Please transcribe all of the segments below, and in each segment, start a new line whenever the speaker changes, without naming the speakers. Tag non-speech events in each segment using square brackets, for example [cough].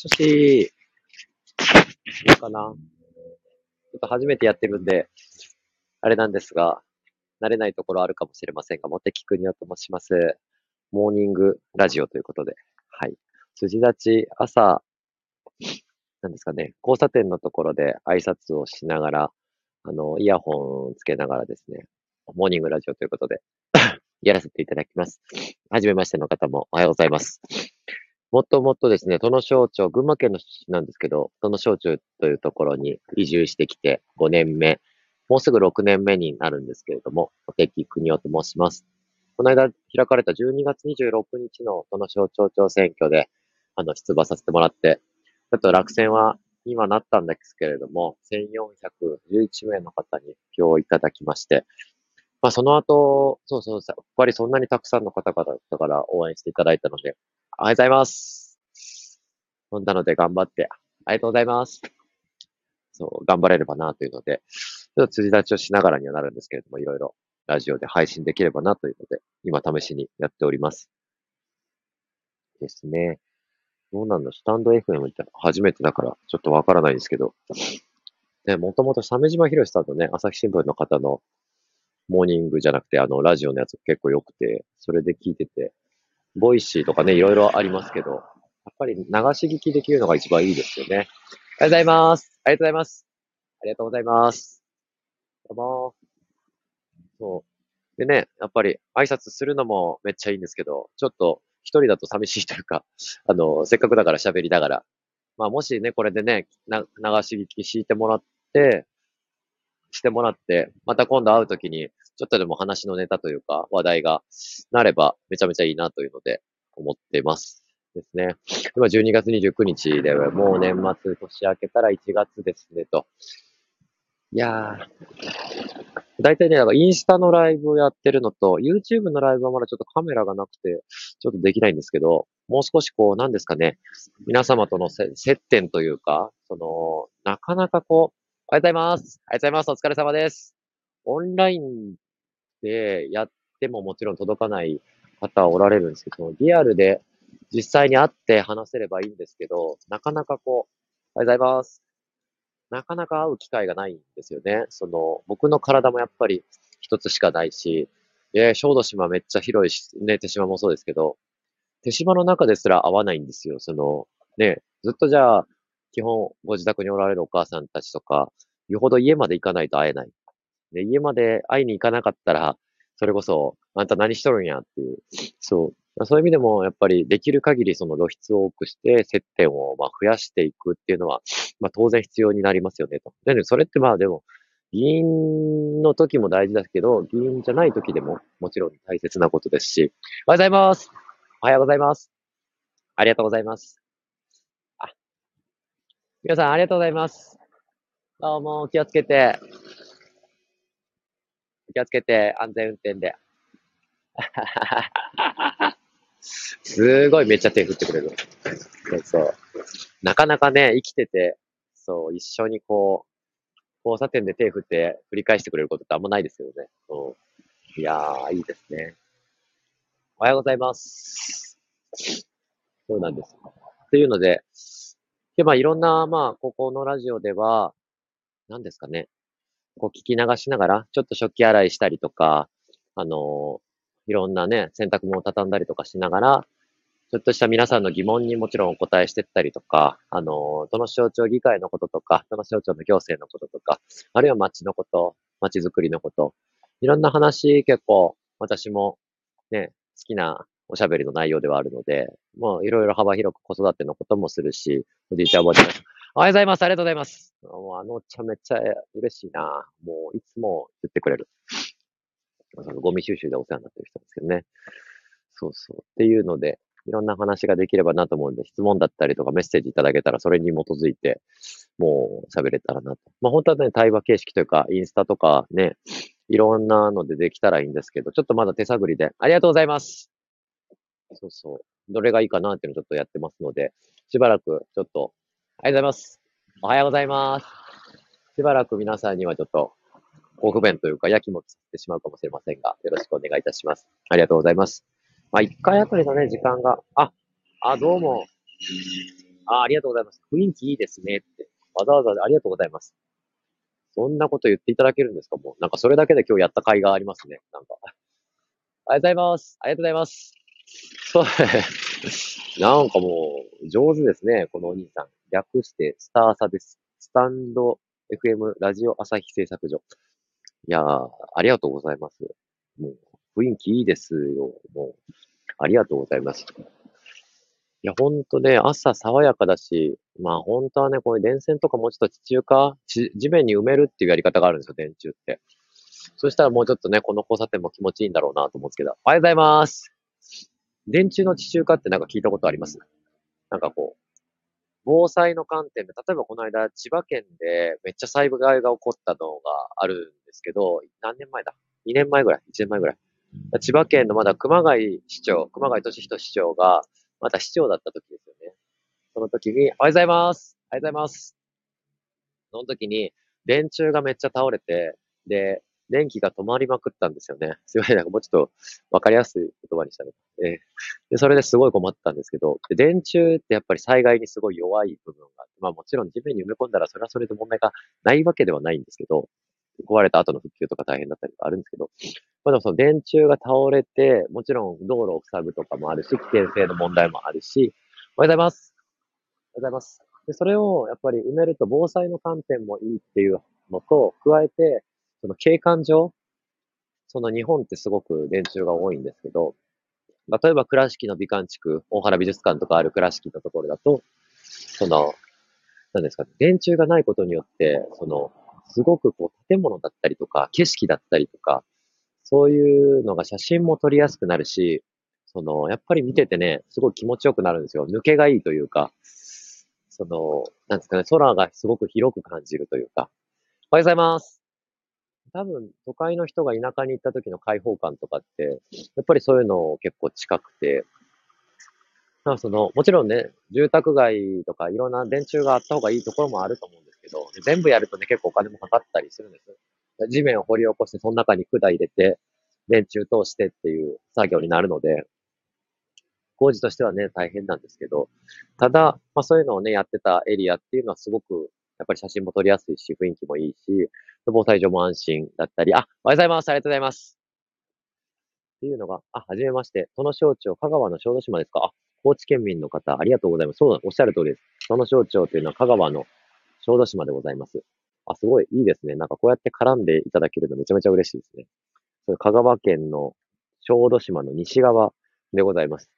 しもし、いいかなちょっと初めてやってるんで、あれなんですが、慣れないところあるかもしれませんが、モテキクニオと申します。モーニングラジオということで、はい。辻立ち、朝、なんですかね、交差点のところで挨拶をしながら、あの、イヤホンつけながらですね、モーニングラジオということで [coughs] やらせていただきます。はじめましての方もおはようございます。もともとですね、殿省庁、群馬県の出身なんですけど、殿省庁というところに移住してきて5年目、もうすぐ6年目になるんですけれども、おてき国夫と申します。この間開かれた12月26日の殿省庁長選挙で、あの、出馬させてもらって、ちょっと落選は今なったんですけれども、1411名の方に票をいただきまして、まあその後、そうそう、やっぱりそんなにたくさんの方々から応援していただいたので、おはようございます。そんなので頑張って、ありがとうございます。そう、頑張れればなというので、ちょっと辻立ちをしながらにはなるんですけれども、いろいろラジオで配信できればなというので、今試しにやっております。ですね。どうなんだスタンド FM って初めてだから、ちょっとわからないんですけど。ね、もともと鮫島浩さんとね、朝日新聞の方のモーニングじゃなくて、あの、ラジオのやつ結構良くて、それで聞いてて、ボイシーとかね、いろいろありますけど、やっぱり流し聞きできるのが一番いいですよね。ありがとうございます。ありがとうございます。ありがとうございます。どうも。そう。でね、やっぱり挨拶するのもめっちゃいいんですけど、ちょっと一人だと寂しいというか、あの、せっかくだから喋りながら、まあもしね、これでね、な流し聞きしてもらって、してもらって、また今度会うときに、ちょっとでも話のネタというか、話題がなれば、めちゃめちゃいいなというので、思ってます。ですね。今12月29日で、もう年末年明けたら1月ですね、と。いやー、大体ね、なんかインスタのライブをやってるのと、YouTube のライブはまだちょっとカメラがなくて、ちょっとできないんですけど、もう少しこう、なんですかね、皆様との接点というか、その、なかなかこう、おはようございます。ありがとうございます。お疲れ様です。オンラインでやってももちろん届かない方はおられるんですけど、リアルで実際に会って話せればいいんですけど、なかなかこう、おはようございます。なかなか会う機会がないんですよね。その、僕の体もやっぱり一つしかないし、えー、小豆島めっちゃ広いし、ね、手島もそうですけど、手島の中ですら会わないんですよ。その、ね、ずっとじゃあ、基本ご自宅におられるお母さんたちとか、よほど家まで行かないと会えない。で、家まで会いに行かなかったら、それこそ、あんた何しとるんやっていう。そう。そういう意味でも、やっぱりできる限りその露出を多くして、接点をまあ増やしていくっていうのは、まあ当然必要になりますよねと。で、それってまあでも、議員の時も大事だけど、議員じゃない時でももちろん大切なことですし、おはようございます。おはようございます。ありがとうございます。あ皆さんありがとうございます。どうも、気をつけて。気をつけて、安全運転で。すごいめっちゃ手振ってくれる。そうそう。なかなかね、生きてて、そう、一緒にこう、交差点で手振って振り返してくれることってあんまないですよね。そう。いやー、いいですね。おはようございます。そうなんです。っていうので、で、まあ、いろんな、まあ、ここのラジオでは、何ですかね。こう聞き流しながら、ちょっと食器洗いしたりとか、あのいろんなね、洗濯物を畳んだりとかしながら、ちょっとした皆さんの疑問にもちろんお答えしてったりとか、あのどの省庁議会のこととか、どの省庁の行政のこととか、あるいは街のこと、街づくりのこと、いろんな話結構私もね、好きなおしゃべりの内容ではあるので、もういろいろ幅広く子育てのこともするし、おじいちゃんおばあちゃん。おはようございます。ありがとうございます。もうあのおっちゃめっちゃ嬉しいな。もういつも言ってくれる。そのゴミ収集でお世話になってる人ですけどね。そうそう。っていうので、いろんな話ができればなと思うんで、質問だったりとかメッセージいただけたら、それに基づいて、もう喋れたらなと。まあ本当はね、対話形式というか、インスタとかね、いろんなのでできたらいいんですけど、ちょっとまだ手探りで、ありがとうございます。そうそう。どれがいいかなっていうのをちょっとやってますので、しばらくちょっと、ありがとうございます。おはようございます。しばらく皆さんにはちょっと、ご不便というか、やきもちしてしまうかもしれませんが、よろしくお願いいたします。ありがとうございます。まあ、一回あたりのね、時間が、あ、あ、どうも。あ、ありがとうございます。雰囲気いいですねって。わざわざありがとうございます。そんなこと言っていただけるんですか？もう。なんかそれだけで今日やった甲斐がありますね。なんか。ありがとうございます。ありがとうございます。そう [laughs] なんかもう、上手ですね、このお兄さん。略して、スターサです。スタンド FM ラジオ朝日製作所。いやー、ありがとうございます。もう、雰囲気いいですよ。もう、ありがとうございます。いや、ほんとね、朝爽やかだし、まあ本当はね、こういう電線とかもうちょっと地中化、地面に埋めるっていうやり方があるんですよ、電柱って。そしたらもうちょっとね、この交差点も気持ちいいんだろうなと思うんですけど。おはようございます。電柱の地中化ってなんか聞いたことあります？なんかこう、防災の観点で、例えばこの間、千葉県でめっちゃ災害が起こったのがあるんですけど、何年前だ ?2 年前ぐらい ?1 年前ぐらい。千葉県のまだ熊谷市長、熊谷俊人市長が、まだ市長だった時ですよね。その時に、おはようございますおはようございますその時に、電柱がめっちゃ倒れて、で、電気が止まりまくったんですよね。[laughs] すいません、なんかもうちょっとわかりやすい言葉にしたね。えー、で、それですごい困ったんですけど、電柱ってやっぱり災害にすごい弱い部分があって、まあもちろん地面に埋め込んだらそれはそれで問題がないわけではないんですけど、壊れた後の復旧とか大変だったりとかあるんですけど、まあでもその電柱が倒れて、もちろん道路を塞ぐとかもあるし、危険性の問題もあるし、おはようございます。おはようございます。で、それをやっぱり埋めると防災の観点もいいっていうのと、加えて、その景観上、その日本ってすごく電柱が多いんですけど、例えば倉敷の美観地区、大原美術館とかある倉敷のところだと、その、何ですか、ね電柱がないことによって、その、すごくこう建物だったりとか、景色だったりとか、そういうのが写真も撮りやすくなるし、その、やっぱり見ててね、すごい気持ちよくなるんですよ。抜けがいいというか、その、なんですかね、空がすごく広く感じるというか。おはようございます。多分、都会の人が田舎に行った時の開放感とかって、やっぱりそういうの結構近くて、なんかその、もちろんね、住宅街とかいろんな電柱があった方がいいところもあると思うんですけど、全部やるとね、結構お金もかかったりするんです。地面を掘り起こして、その中に管入れて、電柱通してっていう作業になるので、工事としてはね、大変なんですけど、ただ、まあそういうのをね、やってたエリアっていうのはすごく、やっぱり写真も撮りやすいし、雰囲気もいいし、防災上も安心だったり、あ、おはようございます。ありがとうございます。っていうのが、あ、はじめまして。その省庁、香川の小豆島ですか？あ、高知県民の方、ありがとうございます。そう、おっしゃる通りです。その省庁というのは香川の小豆島でございます。あ、すごいいいですね。なんかこうやって絡んでいただけるのめちゃめちゃ嬉しいですね。それ香川県の小豆島の西側でございます。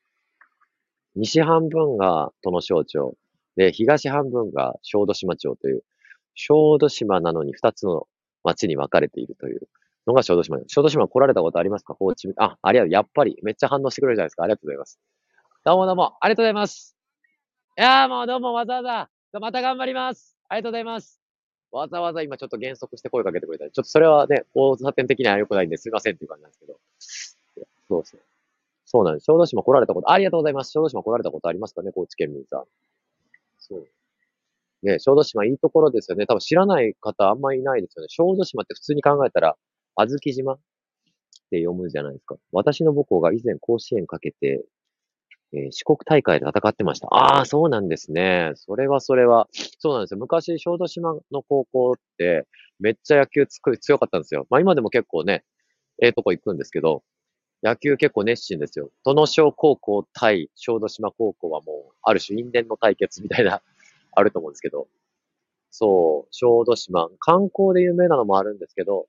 西半分が殿省庁、で、東半分が小豆島町という、小豆島なのに二つの町に分かれているというのが小豆島です。小豆島来られたことありますか？高知、あ、ありがとう。やっぱり、めっちゃ反応してくれるじゃないですか。ありがとうございます。どうもどうも、ありがとうございます。いやーもうどうもわざわざ、また頑張ります。ありがとうございます。わざわざ今ちょっと減速して声かけてくれたり、ちょっとそれはね、交差点的には良くないんですいませんっていう感じなんですけど。そうそう。そうなんです。小豆島来られたこと、ありがとうございます。小豆島来られたことありますかね？高知県民さん。そう。ね、小豆島いいところですよね。多分知らない方あんまりいないですよね。小豆島って普通に考えたら、あずき島って読むじゃないですか。私の母校が以前甲子園かけて、えー、四国大会で戦ってました。ああ、そうなんですね。それはそれは。そうなんですよ。昔、小豆島の高校って、めっちゃ野球つく強かったんですよ。まあ今でも結構ね、ええー、とこ行くんですけど、野球結構熱心ですよ。殿小高校対小豆島高校はもう、ある種因縁の対決みたいなあると思うんですけど、そう、小豆島、観光で有名なのもあるんですけど、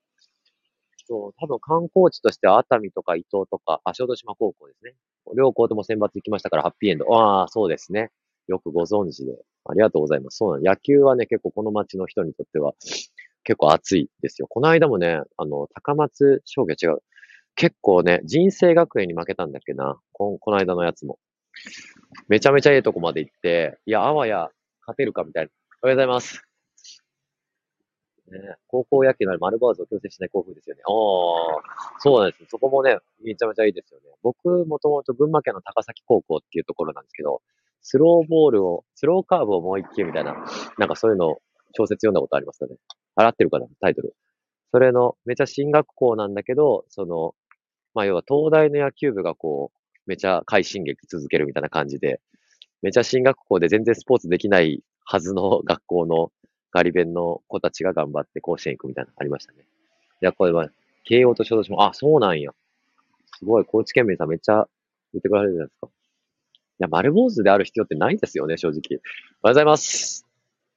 そう、多分観光地としては熱海とか伊東とか、あ、小豆島高校ですね。両校とも選抜行きましたからハッピーエンド。ああ、そうですね。よくご存知で。ありがとうございます。そうなの。野球はね、結構この街の人にとっては結構熱いですよ。この間もね、あの、高松商業違う。結構ね、人生学園に負けたんだっけな。ここの間のやつも。めちゃめちゃええとこまで行って、いや、あわや勝てるかみたいな。おはようございます。ね、高校野球の丸坊主を強制しない校風ですよね。ああ、そうなんです。そこもね、めちゃめちゃいいですよね。僕、もともと群馬県の高崎高校っていうところなんですけど、スローボールを、スローカーブをもう一球みたいな、なんかそういうの、小説読んだことありますかね。払ってるかな、タイトル。それの、めちゃ進学校なんだけど、その、まあ要は東大の野球部がこう、めちゃ快進撃続けるみたいな感じで、めちゃ進学校で全然スポーツできないはずの学校のガリ弁の子たちが頑張って甲子園行くみたいなのありましたね。いや、これは、慶応と小豆島、あ、そうなんや。すごい、高知県民さんめっちゃ言ってくれるじゃないですか。いや、丸坊主である必要ってないですよね、正直。おはようございます。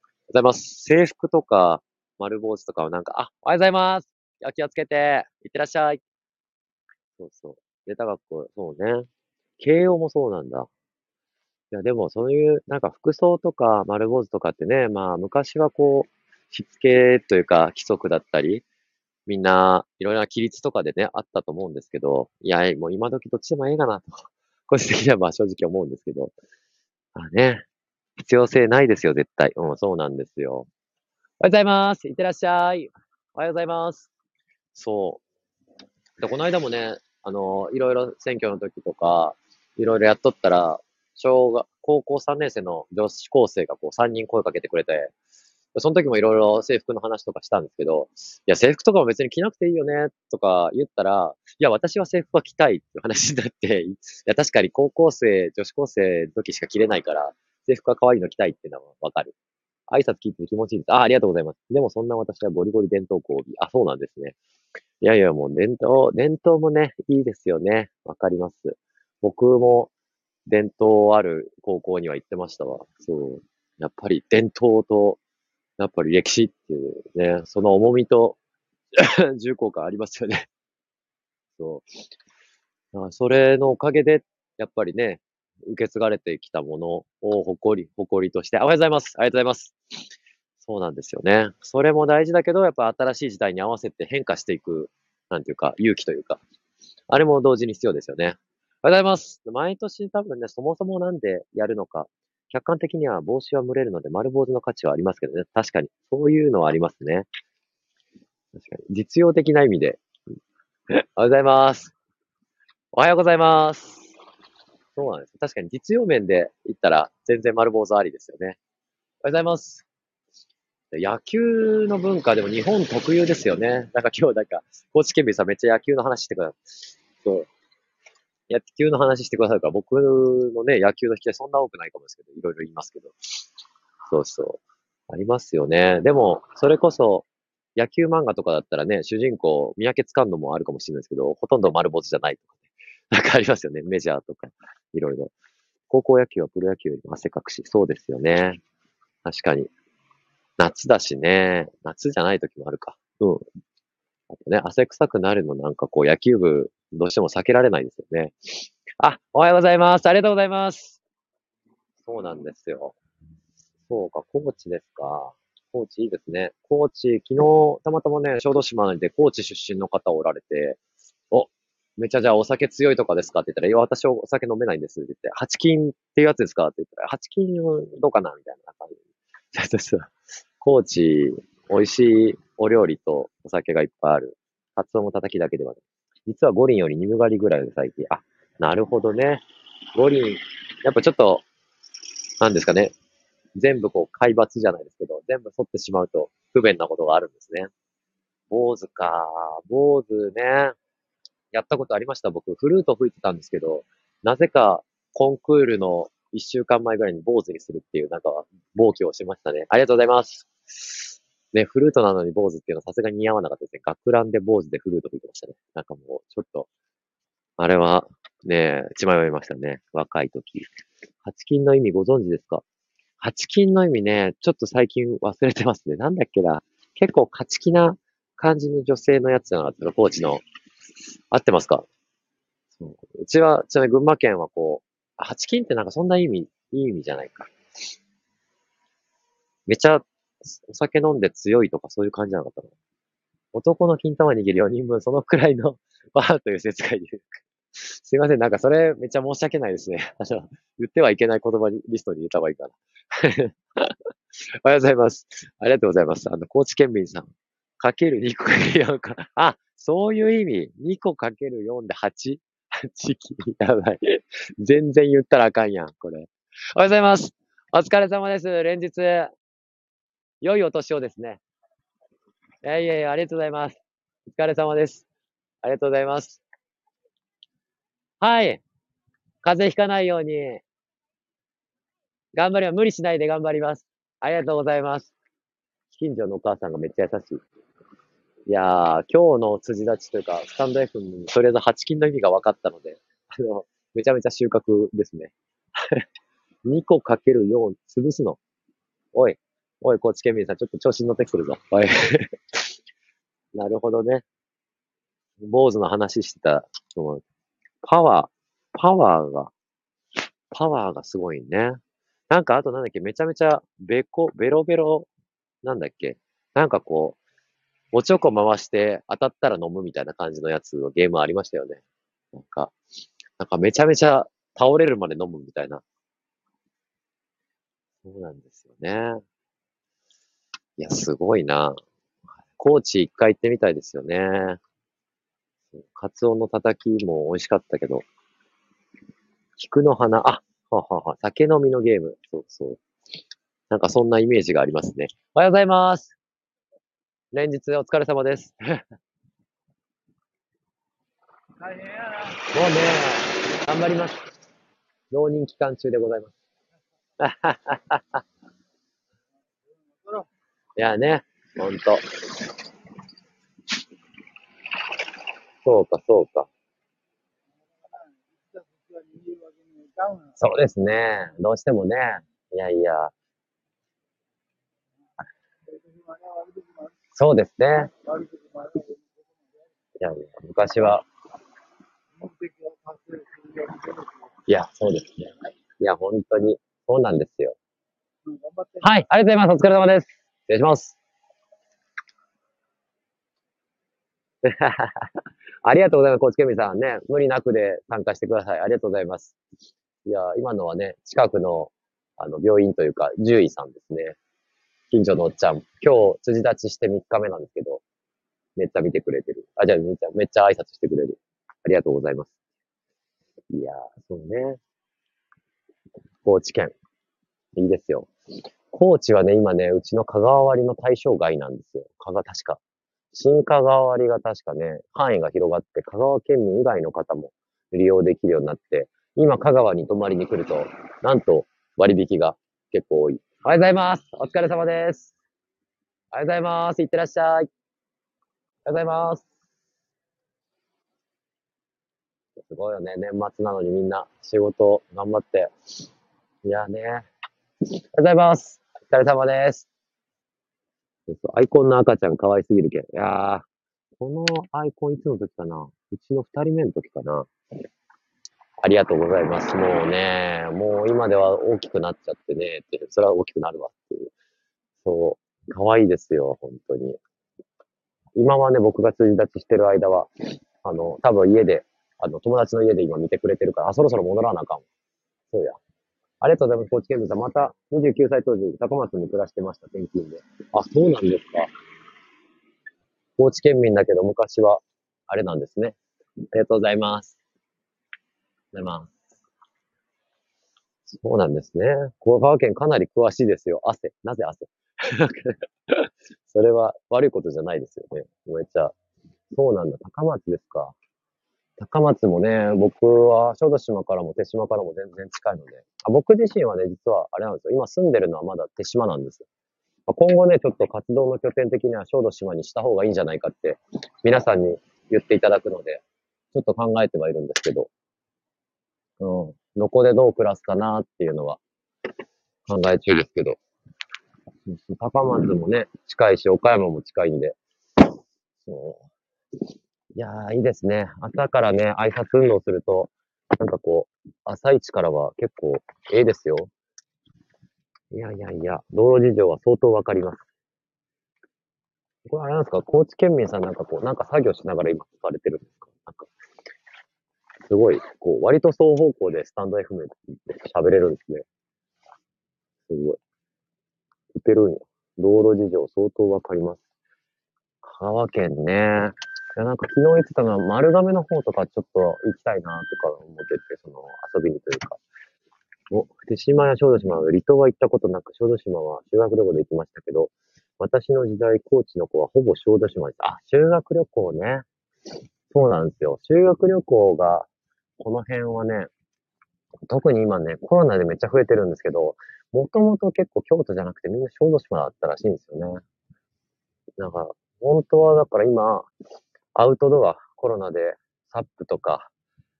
おはようございます。制服とか、丸坊主とかはなんか、あ、おはようございます。気をつけて、いってらっしゃい。そうそう。ネタ学校、そうね。慶応もそうなんだ。いや、でもそういう、なんか服装とか丸坊主とかってね、まあ昔はこう、しつけというか規則だったり、みんないろいろな規律とかでね、あったと思うんですけど、いや、もう今時どっちでもええかなと、[laughs] 個人的にはまあ正直思うんですけど、まあね、必要性ないですよ、絶対。うん、そうなんですよ。おはようございます。いってらっしゃい。おはようございます。そう。で、この間もね、あの、いろいろ選挙の時とか、いろいろやっとったら、小学、高校3年生の女子高生がこう3人声かけてくれて、その時もいろいろ制服の話とかしたんですけど、いや、制服とかも別に着なくていいよね、とか言ったら、いや、私は制服は着たいって話になって、いや、確かに高校生、女子高生の時しか着れないから、制服は可愛いの着たいっていうのはわかる。挨拶聞いて気持ちいいです。あ、ありがとうございます。でもそんな私はゴリゴリ伝統校帯。あ、そうなんですね。いやいや、もう伝統、伝統もね、いいですよね。わかります。僕も伝統ある高校には行ってましたわ。そう。やっぱり伝統と、やっぱり歴史っていうね、その重みと [laughs] 重厚感ありますよね。そう。それのおかげで、やっぱりね、受け継がれてきたものを誇り、誇りとして、おはようございます。ありがとうございます。そうなんですよね。それも大事だけど、やっぱ新しい時代に合わせて変化していく、なんていうか、勇気というか、あれも同時に必要ですよね。おはようございます。毎年多分ね、そもそもなんでやるのか。客観的には帽子は蒸れるので丸坊主の価値はありますけどね。確かに。そういうのはありますね。確かに。実用的な意味で。おはようございます。おはようございます。そうなんです。確かに実用面で言ったら全然丸坊主ありですよね。おはようございます。野球の文化でも日本特有ですよね。なんか今日なんか、高知県民さんめっちゃ野球の話してください。そう。野球の話してくださるから、僕のね、野球の引き合いそんな多くないかもですけど、いろいろ言いますけど。そうそう。ありますよね。でも、それこそ、野球漫画とかだったらね、主人公、見分けつかんのもあるかもしれないですけど、ほとんど丸坊主じゃないとかね。[laughs] なんかありますよね。メジャーとか、いろいろ。高校野球はプロ野球よりも汗かくし、そうですよね。確かに。夏だしね。夏じゃない時もあるか。うん。あとね、汗臭くなるのなんかこう野球部どうしても避けられないですよね。あ、おはようございます。ありがとうございます。そうなんですよ。そうか、高知ですか。高知いいですね。高知、昨日、たまたまね、小豆島で高知出身の方おられて、お、めちゃじゃあお酒強いとかですかって言ったら、いや、私お酒飲めないんですって言って、八金っていうやつですかって言ったら、八金どうかなみたいな感じ。そうそう。高知、美味しいお料理とお酒がいっぱいある。カツオも叩きだけではない。実は五輪より二分狩りぐらいで最近。あ、なるほどね。五輪、やっぱちょっと、なんですかね。全部こう、海抜じゃないですけど、全部剃ってしまうと不便なことがあるんですね。坊主か。坊主ね。やったことありました？僕、フルート吹いてたんですけど、なぜかコンクールの一週間前ぐらいに坊主にするっていう、なんか、暴挙をしましたね。ありがとうございます。ね、フルートなのに坊主っていうのはさすがに似合わなかったですね。学ランで坊主でフルート吹いてましたね。なんかもう、ちょっと、あれは、ね、血迷いましたね。若い時。八金の意味ご存知ですか？八金の意味ね、ちょっと最近忘れてますね。なんだっけな。結構勝ち気な感じの女性のやつじゃなかったの、コーチの。合ってますか？そううちは、ちなみに群馬県はこう、八金ってなんかそんな意味、いい意味じゃないか。めちゃお酒飲んで強いとかそういう感じじゃなかったの男の金玉握る4人分、そのくらいの [laughs] バーという説がいる。[laughs] すいません、なんかそれめっちゃ申し訳ないですね。[laughs] あの、言ってはいけない言葉にリストに入れた方がいいかな。おはようございます。ありがとうございます。あの、高知県民さん。かける2個かける4か。あ、そういう意味。2個かける4で 8? 8切り。やばい。全然言ったらあかんやん、これ。おはようございます。お疲れ様です。連日、良いお年をですね。いやいやいや、ありがとうございます。お疲れ様です。ありがとうございます。はい。風邪ひかないように。頑張ります。無理しないで頑張ります。ありがとうございます。近所のお母さんがめっちゃ優しい。いやー、今日の辻立ちというか、スタンド F にとりあえず8金の意味が分かったので、あの、めちゃめちゃ収穫ですね。[laughs] 2個かける4潰すの。おい、おい、高知県民さん、ちょっと調子に乗ってくるぞ。おい。[laughs] なるほどね。坊主の話してた、そのパワー、パワーが、パワーがすごいね。なんかあとなんだっけ、めちゃめちゃベコ、ベロベロ、なんだっけ。なんかこう、おちょこ回して当たったら飲むみたいな感じのやつのゲームありましたよね。なんか、なんかめちゃめちゃ倒れるまで飲むみたいな。そうなんですよね。いや、すごいな。高知一回行ってみたいですよね。カツオのたたきも美味しかったけど、菊の花、あ、ははは、酒飲みのゲーム。そうそう。なんかそんなイメージがありますね。おはようございます。連日お疲れ様です。
大変やな。
もうね、頑張ります。浪人期間中でございます。[laughs] いやね、ほんと。そうか、そうか。そうですね。どうしてもね。いやいや。そうですね。いやいや、昔は。いや、そうですね。いや、本当に、そうなんですよ。はい、ありがとうございます。お疲れ様です。失礼します。[laughs] ありがとうございます。コーチケミさんね。無理なくで参加してください。ありがとうございます。いや、今のはね、近くの、あの、病院というか、獣医さんですね。近所のおっちゃん。今日、辻立ちして3日目なんですけど、めっちゃ見てくれてる。あ、じゃあめっちゃ、めっちゃ挨拶してくれる。ありがとうございます。いやそうね。高知県。いいですよ。高知はね、今ね、うちの香川割の対象外なんですよ。香川、確か。新香川割が確かね、範囲が広がって、香川県民以外の方も利用できるようになって、今香川に泊まりに来ると、なんと割引が結構多い。おはようございます。お疲れ様です。おはようございます。いってらっしゃい。おはようございます。すごいよね。年末なのにみんな仕事頑張って。いやね。おはようございます。お疲れ様です。アイコンの赤ちゃん可愛すぎるけん。いやー、このアイコンいつの時かな？うちの二人目の時かなありがとうございます。もうね、もう今では大きくなっちゃってね、ってそれは大きくなるわっていう。そう、可愛いですよ、本当に。今はね、僕が通じ立ちしてる間は、あの、多分家で、あの、友達の家で今見てくれてるから、あ、そろそろ戻らなあかん。そうや。ありがとうございます、高知県民さん。また、29歳当時、高松に暮らしてました、転勤で。あ、そうなんですか。高知県民だけど、昔は、あれなんですね。ありがとうございます。ありがとうございます。そうなんですね。香川県かなり詳しいですよ。汗。なぜ汗？[laughs] それは悪いことじゃないですよね。めっちゃ。そうなんだ。高松ですか。高松もね、僕は小豆島からも手島からも全然近いので、あ僕自身はね、実はあれなんですよ。今住んでるのはまだ手島なんですよ。今後ね、ちょっと活動の拠点的には小豆島にした方がいいんじゃないかって皆さんに言っていただくので、ちょっと考えてはいるんですけど、うん、どこでどう暮らすかなっていうのは考え中ですけど、高松もね、近いし、岡山も近いんで、そう。いやー、いいですね。朝からね、挨拶運動すると、なんかこう、朝一からは結構、ええですよ。いやいやいや、道路事情は相当わかります。これあれなんですか？高知県民さんなんかこう、なんか作業しながら今されてるんですか？なんか、すごい、こう、割と双方向でスタンド FM って喋れるんですね。すごい。打てるんや。道路事情相当わかります。香川県ね。いや、なんか昨日言ってたのは、丸亀の方とかちょっと行きたいなとか思ってて、その遊びにというか。お、手島や小豆島離島は行ったことなく、小豆島は修学旅行で行きましたけど、私の時代、高知の子はほぼ小豆島です。あ、修学旅行ね。そうなんですよ。修学旅行が、この辺はね、特に今ね、コロナでめっちゃ増えてるんですけど、もともと結構京都じゃなくてみんな小豆島だったらしいんですよね。なんか、本当はだから今、アウトドア、コロナでサップとか、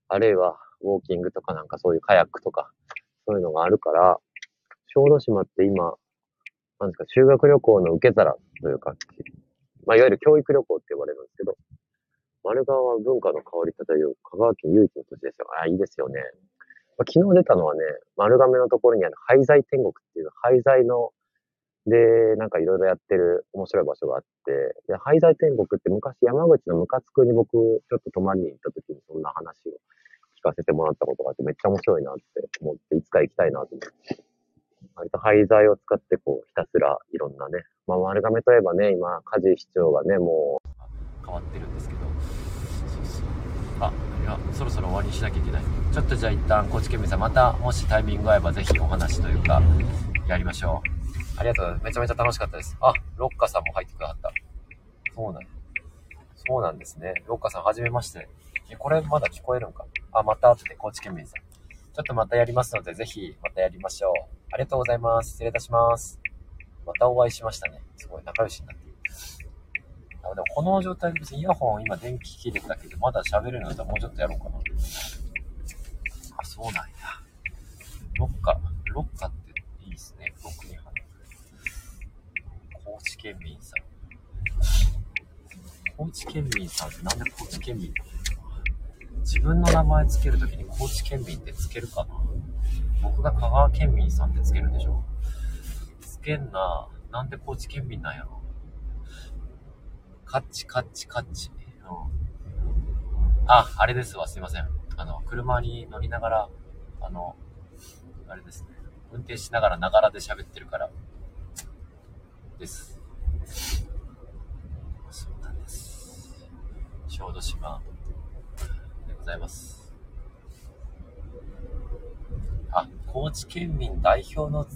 あるいはウォーキングとかなんかそういうカヤックとか、そういうのがあるから、小豆島って今、なんですか、修学旅行の受け皿というか、まあ、いわゆる教育旅行って呼ばれるんですけど、丸川は文化の香り漂う香川県唯一の都市ですよ。ああ、いいですよね。まあ、昨日出たのはね、丸亀のところにある廃材天国っていう廃材の、で、なんかいろいろやってる面白い場所があって、で廃材天国って昔山口のムカつくに僕、ちょっと泊まりに行った時にそんな話を聞かせてもらったことがあって、めっちゃ面白いなって思って、いつか行きたいなと思って。割と廃材を使ってこう、ひたすらいろんなね、まあ丸亀といえばね、今、梶市長がね、もう、変わってるんですけど、そうそう。あ、いや、そろそろ終わりにしなきゃいけない。ちょっとじゃあ一旦、高知県民さん、また、もしタイミング合えば、ぜひお話というか、やりましょう。ありがとうございます。めちゃめちゃ楽しかったです。あ、ロッカさんも入ってくださった。そうなんそうなんですね。ロッカさん、はじめまして。え、これまだ聞こえるんか？あ、また後で、高知県民さん。ちょっとまたやりますので、ぜひ、またやりましょう。ありがとうございます。失礼いたします。またお会いしましたね。すごい仲良しになっている。あでもこの状態で別にイヤホン今電気切れたけど、まだ喋るのだったらもうちょっとやろうかな。あ、そうなんや。ロッカ、ロッカっていいですね。僕に話高知県民さん。高知県民さんってなんで高知県民？なの自分の名前つけるときに高知県民ってつけるかな？僕が香川県民さんってつけるでしょつけんな。なんで高知県民なんやろ？カッチカッチカッチ。うん。あ、あれですわ。すいません。あの、車に乗りながら、あの、あれですね。運転しながらながらで喋ってるから、です。そうなんです。小豆島でございます。あ、高知県民代表の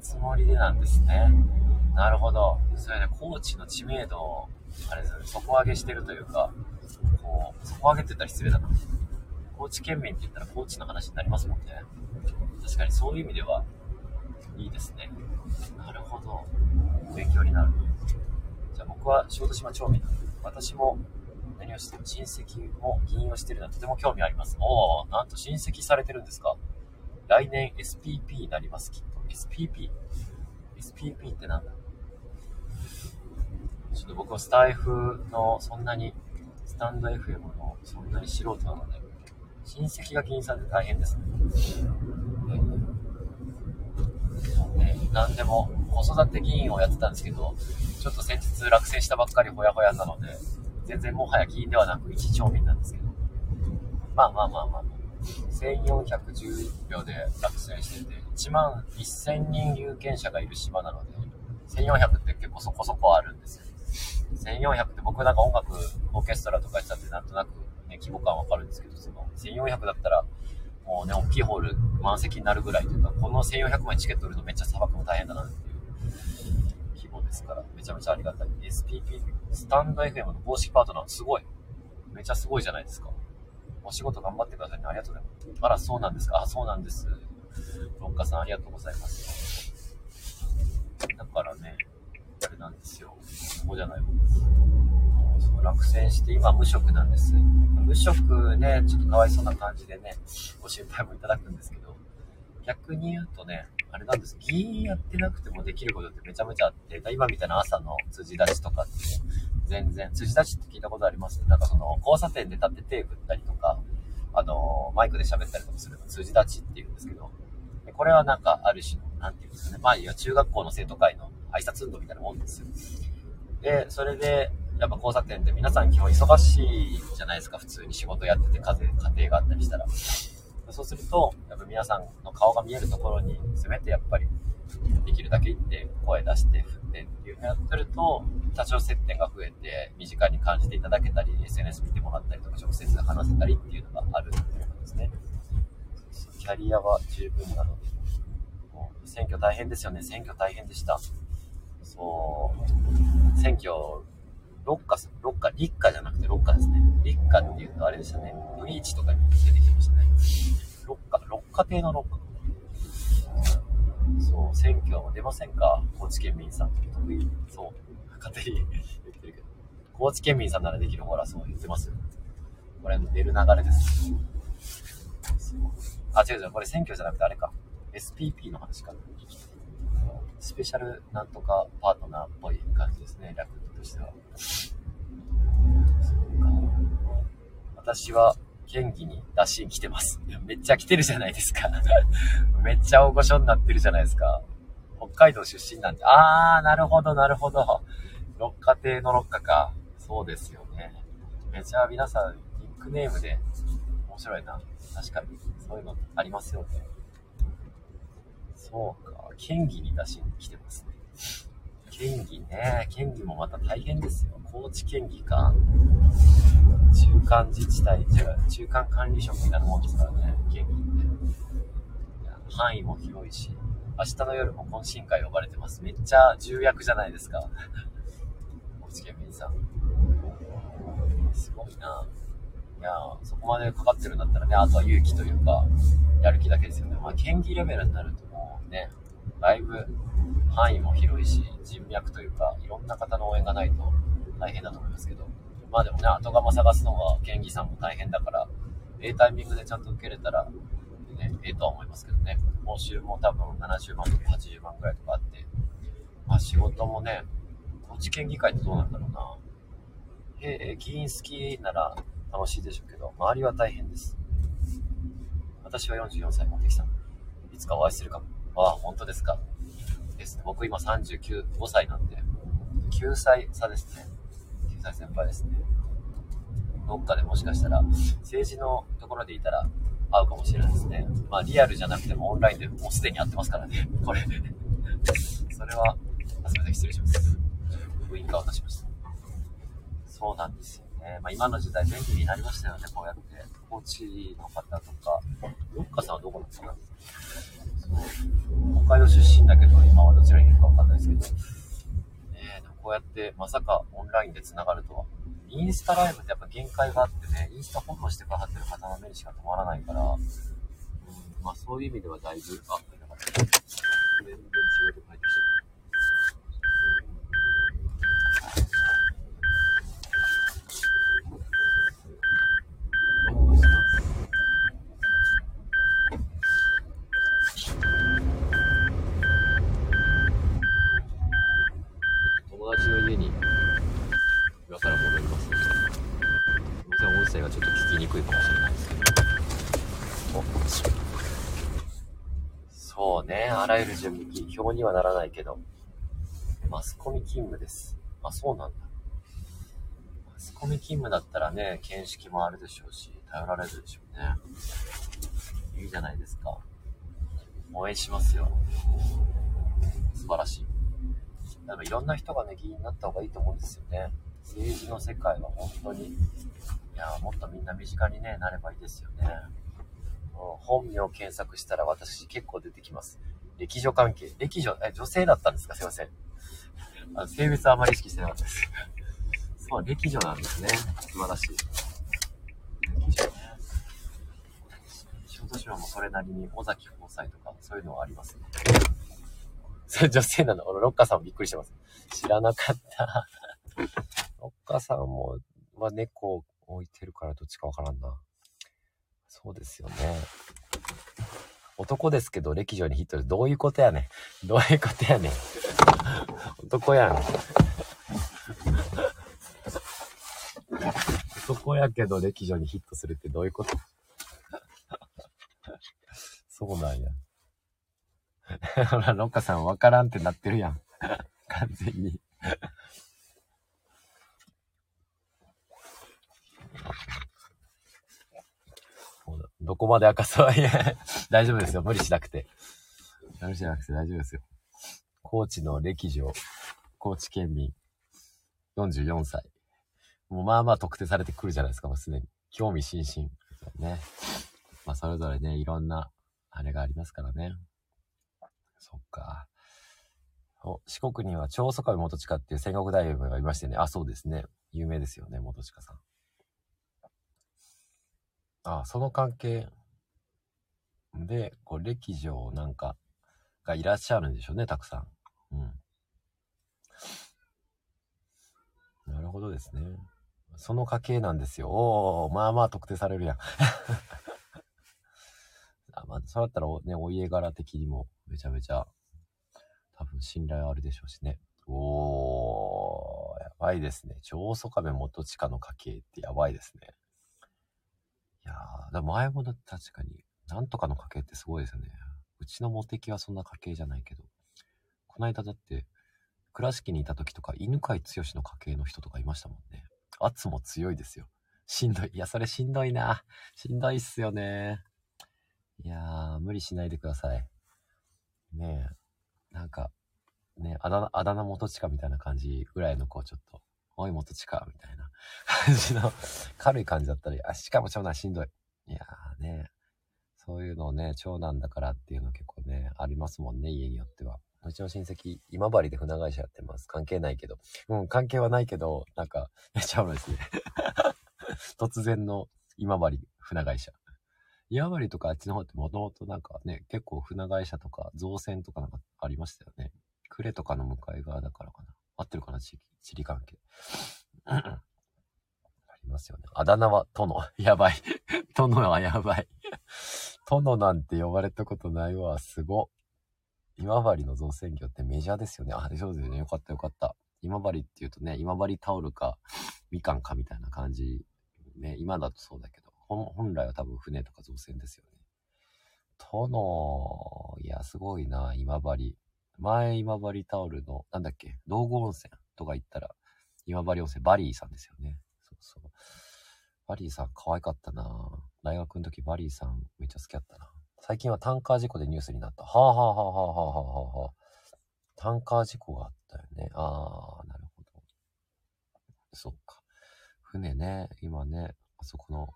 つもりでなんですね。なるほど。それで高知の知名度を、あれですね、底上げしてるというか、こう、底上げって言ったら失礼だな。高知県民って言ったら高知の話になりますもんね。確かにそういう意味では、いいですね。なるほど。勉強になる。は小豆島町民なんで、私も何をしても親戚も議員をしてるのはとても興味あります。おー、なんと親戚されてるんですか来年 SPP になります、きっと。SPP。SPP ってなんだちょっと僕はスタイフのそんなに、スタンド FM のそんなに素人なので、親戚が議員さんって大変ですね。ね何でも、子育て議員をやってたんですけど、ょっと先日落選したばっかりほやほやなので、全然もはや議員ではなく一町民なんですけど、まあまあまあまあ、1410票で落選してて、1万1000人有権者がいる島なので、1400って結構そこそこあるんですよ。1400って僕なんか音楽、オーケストラとかやってたんでなんとなくね、規模感わかるんですけど、その1400だったら、もうね、大きいホール満席になるぐらいというか、この1400枚チケット売るのめっちゃ砂漠も大変だなって。ですから、めちゃめちゃありがたい。SPP、スタンド FM の公式パートナー、すごい。めちゃすごいじゃないですか。お仕事頑張ってくださいね。ありがとうございます。あら、そうなんですか。あ、そうなんです。ロッカさん、ありがとうございます。だからね、あれなんですよ。ここじゃないそう落選して、今無職なんです。無職ね、ちょっとかわいそうな感じでね、ご心配もいただくんですけど、逆に言うとね、あれなんです。議員やってなくてもできることってめちゃめちゃあって、今みたいな朝の辻出しとかって、全然、辻出しって聞いたことあります？なんかその、交差点で立って手振ったりとか、あの、マイクで喋ったりとかするの辻立ちって言うんですけど、これはなんかある種の、なんていうんですかね、まあ、いや中学校の生徒会の挨拶運動みたいなもんですよ。で、それで、やっぱ交差点って皆さん基本忙しいじゃないですか、普通に仕事やってて、家庭家庭があったりしたら。そうすると、やっぱ皆さんの顔が見えるところに、せめてやっぱり、できるだけ行って、声出して、振ってっていうのやってると、多少接点が増えて、身近に感じていただけたり、SNS 見てもらったりとか、直接話せたりっていうのがあるっていうことですね。キャリアは十分なので、もう選挙大変ですよね。選挙大変でした。そう、選挙、六花、六花、立花じゃなくて六花ですね。立花っていうとあれでしたね。ブリーチとかに出てきましたね。六花、六花亭の六花。そう、選挙は出ませんか？高知県民さん。得意。そう。勝手に言ってるけど。高知県民さんならできるほら、そう言ってます。これ出る流れです。あ、違う違う。これ選挙じゃなくてあれか。SPP の話か。スペシャルなんとかパートナーっぽい感じですね。略としては。そうか私は県議に打診来てます。めっちゃ来てるじゃないですか。[laughs] めっちゃ大御所になってるじゃないですか。北海道出身なんで。あー、なるほど、なるほど。六花亭の六花か。そうですよね。めちゃ皆さん、ニックネームで面白いな。確かに。そういうのありますよね。そうか。県議に出しに来てますね。県議ね。県議もまた大変ですよ。高知県議か。中間自治体、違う、中間管理職みたいなもんですからね。県議って。範囲も広いし。明日の夜も懇親会呼ばれてます。めっちゃ重役じゃないですか。高知県民さん。すごいな。いやそこまでかかってるんだったらね、あとは勇気というか、やる気だけですよね。まあ、県議レベルになるとね、だいぶ範囲も広いし、人脈というか、いろんな方の応援がないと大変だと思いますけど、まあでもね、後釜探すのが県議さんも大変だから、ええタイミングでちゃんと受けれたら、ね、ええとは思いますけどね、報酬も多分70万とか80万ぐらいとかあって、まあ仕事もね、高知県議会ってどうなんだろうな。え議員好きなら楽しいでしょうけど、周りは大変です。私は44歳、モテキさん。いつかお会いするかも。ああ、本当ですか。ですね。僕今39、5歳なんで、9歳差ですね。9歳先輩ですね。どっかでもしかしたら、政治のところでいたら会うかもしれないですね。まあリアルじゃなくてもオンラインでもうすでに会ってますからね。これ。それは、すみません、失礼します。ウインカーを出しました。そうなんですよね。まあ、今の時代便利になりましたよね、こうやって。高知の方とか。ロッカさんはどこなんですか？その。北海道出身だけど、今はどちらにいるかわかんないですけど。ねえ、でもこうやって、まさかオンラインで繋がるとは。インスタライブってやっぱ限界があってね、インスタフォローしてくださってる方の目にしか止まらないから、うん、まあそういう意味ではだいぶ、あ、なんか全然違うとこ入ってきてる。友達の家に今から戻りますので、すみません、音声がちょっと聞きにくいかもしれないですけど。おそうね、あらゆる準備、表にはならないけど、マスコミ勤務です。あ、そうなんだ。マスコミ勤務だったらね、見識もあるでしょうし、頼られるでしょうね。いいじゃないですか。応援しますよ。素晴らしい。でもいろんな人がね、議員になった方がいいと思うんですよね。政治の世界は本当に、いや、もっとみんな身近に、ね、なればいいですよね。本名を検索したら私結構出てきます。歴女関係。歴女、え、女性だったんですか？すいません。あの性別あまり意識してなかったです。そう、歴女なんですね。素晴らしい。歴女ね。小豆島もそれなりに尾崎交際とか、そういうのはありますね。そ [laughs] れ女性なの俺、ロッカーさんもびっくりしてます。知らなかった。ロッカーさんも、まあ、猫を置いてるからどっちかわからんな。そうですよね。男ですけど、歴女にヒットで、どういうことやねん。どういうことやねん。男やねん。男やけど、歴女にヒットするってどういうこと？そうなんや。ほら、ロッカさんわからんってなってるやん。完全に。どこまで明かそう。いや、[laughs] 大丈夫ですよ。無理しなくて。無理しなくて大丈夫ですよ。高知の歴女、高知県民、44歳。もうまあまあ特定されてくるじゃないですか、もうすでに。興味津々。ね。まあそれぞれね、いろんな、あれがありますからね。そっか。お四国には長宗我部元親っていう戦国大王がいましてね。あ、そうですね。有名ですよね、元親さん。あ、その関係で、こう、歴女なんかがいらっしゃるんでしょうね、たくさん。うん。なるほどですね。その家系なんですよ。おー、まあまあ特定されるやん。[laughs] あまあ、そうだったらね、お家柄的にもめちゃめちゃ多分信頼あるでしょうしね。おー、やばいですね。長宗我部元親の家系ってやばいですね。やー、だ前もだ確かに、なんとかの家系ってすごいですよね。うちのモテキはそんな家系じゃないけど、この間だだって、倉敷にいた時とか、犬飼剛の家系の人とかいましたもんね。圧も強いですよ。しんどい。いや、それしんどいな。しんどいっすよね。いやー、無理しないでください。ねえ。なんか、ねあだ名、あだ名元親みたいな感じぐらいのこう、ちょっと、おい元親みたいな [laughs] 感じの、軽い感じだったり、あ、しかも長男しんどい。いやーね、そういうのをね、長男だからっていうの結構ね、ありますもんね、家によっては。うちの親戚、今治で船会社やってます。関係ないけど。うん、関係はないけど、なんか、め [laughs] っちゃおもろいですね。[laughs] 突然の今治船会社。今治とかあっちの方ってもともとなんかね、結構船会社とか造船とかなんかありましたよね。呉とかの向かい側だからかな。合ってるかな地、理関係。[clears throat] ありますよね。あだ名は殿。[laughs] やばい。殿はやばい。殿なんて呼ばれたことないわ。すご。今治の造船業ってメジャーですよね。あ、そうですよね。よかったよかった。今治って言うとね、今治タオルかみかんかみたいな感じ。ね、今だとそうだけど、本本来は多分船とか造船ですよね。殿、いや、すごいな、今治。前、今治タオルの、なんだっけ、道後温泉とか行ったら、今治温泉、バリーさんですよね。そうそう。バリーさん可愛かったな大学の時バリーさんめっちゃ好きだったな。最近はタンカー事故でニュースになった。はあはあはあはあはあはあはあ。タンカー事故があったよね。ああ、なるほど。そっか。船ね、今ね、あそこの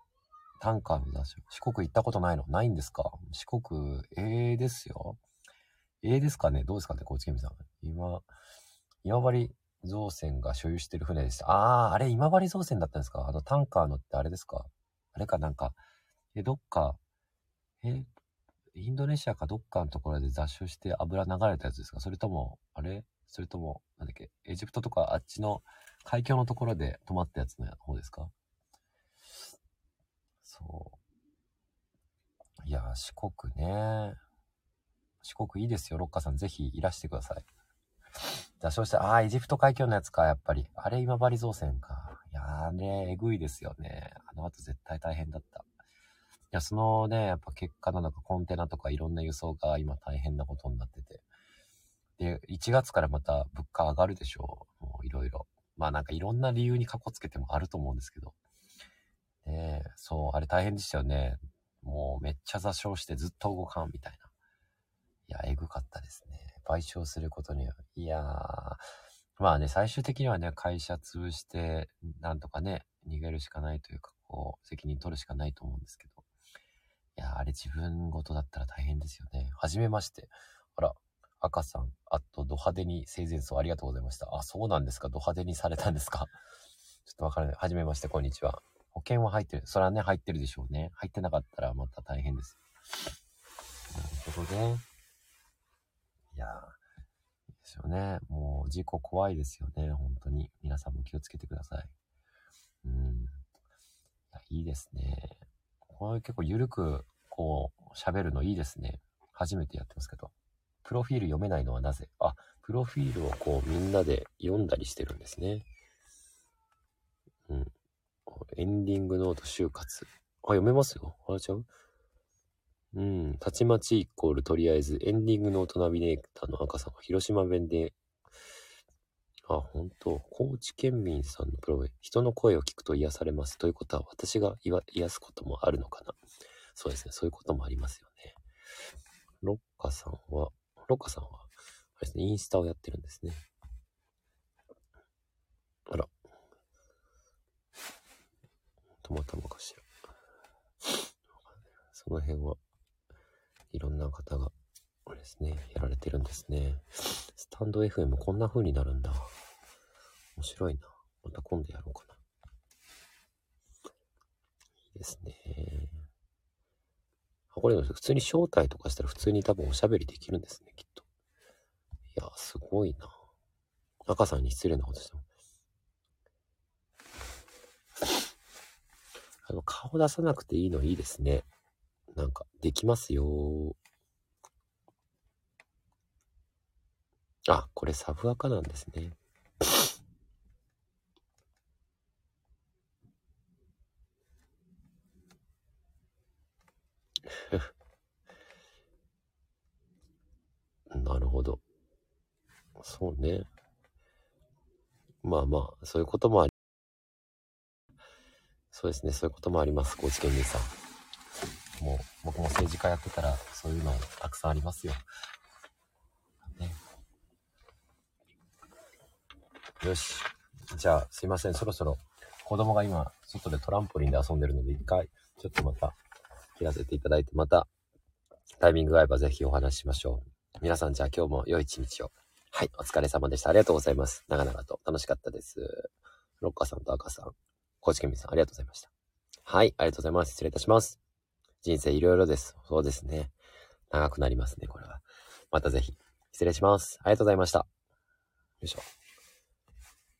タンカーの出し四国行ったことないの？ないんですか？四国、ええですよ。ええですかねどうですかね高知県民さん。今、今治造船が所有してる船です。ああ、あれ今治造船だったんですか？あのタンカーのってあれですか？あれかなんか、え、どっか、え、インドネシアかどっかのところで雑種して油流れたやつですか？それとも、あれ？それとも、なんだっけ？エジプトとかあっちの海峡のところで止まったやつの方ですか？そう。いや、四国ね。四国いいですよ、ロッカさん。ぜひいらしてください。座礁して、ああ、エジプト海峡のやつか、やっぱり。あれ、今治造船か。いやーね、えぐいですよね。あの後絶対大変だった。いや、そのね、やっぱ結果なのか、コンテナとかいろんな輸送が今大変なことになってて。で、1月からまた物価上がるでしょう。もういろいろ。まあなんかいろんな理由にかこつけてもあると思うんですけど。ね、そう、あれ大変でしたよね。もうめっちゃ座礁してずっと動かんみたいな。いや、えぐかったですね。賠償することには。いやー、まあね、最終的にはね、会社潰して、なんとかね、逃げるしかないというか、こう、責任取るしかないと思うんですけど。いやー、あれ自分事だったら大変ですよね。はじめまして。あら、赤さん、あと、ド派手に生前葬ありがとうございました。あ、そうなんですかド派手にされたんですか [laughs] ちょっとわからない。はじめまして、こんにちは。保険は入ってる。それはね、入ってるでしょうね。入ってなかったらまた大変です。なるほどね。いやー、ですよね。もう事故怖いですよね。本当に。皆さんも気をつけてください。うん。いやいいですね。これ結構ゆるく、こう、喋るのいいですね。初めてやってますけど。プロフィール読めないのはなぜ？あ、プロフィールをこうみんなで読んだりしてるんですね。うん。エンディングノート就活。あ、読めますよ。あれちゃう？うん。たちまちイコールとりあえず、エンディングノートナビゲーターの赤さんは広島弁で、あ、本当高知県民さんのプロフ、人の声を聞くと癒されます。ということは、私が癒すこともあるのかな。そうですね。そういうこともありますよね。ロッカさんは、ロッカさんは、あれですね、インスタをやってるんですね。あら。たまたまかしら。その辺はいろんな方が、ですね、やられてるんですね。スタンド FM こんな風になるんだ。面白いな。また今度やろうかな。いいですね。あ、これ普通に招待とかしたら普通に多分おしゃべりできるんですね、きっと。いやすごいな。赤さんに失礼なことしても。あの、顔出さなくていいのいいですね。なんか、できますよ。あ、これサブアカなんですね。なるほど。そうね。まあまあ、そういうこともあり、そうですね、そういうこともあります、高知県民さん。もう、僕も政治家やってたら、そういうのたくさんありますよ。ね。よし。じゃあ、すいません、そろそろ、子供が今、外でトランポリンで遊んでるので、一回、ちょっとまた、切らせていただいて、また、タイミングが合えばぜひお話ししましょう。皆さん、じゃあ今日も良い一日を。はい、お疲れ様でした。ありがとうございます。長々と楽しかったです。ロッカーさんと赤さん、高知県民さん、ありがとうございました。はい、ありがとうございます。失礼いたします。人生いろいろです。そうですね。長くなりますね、これは。またぜひ、失礼します。ありがとうございました。よいしょ。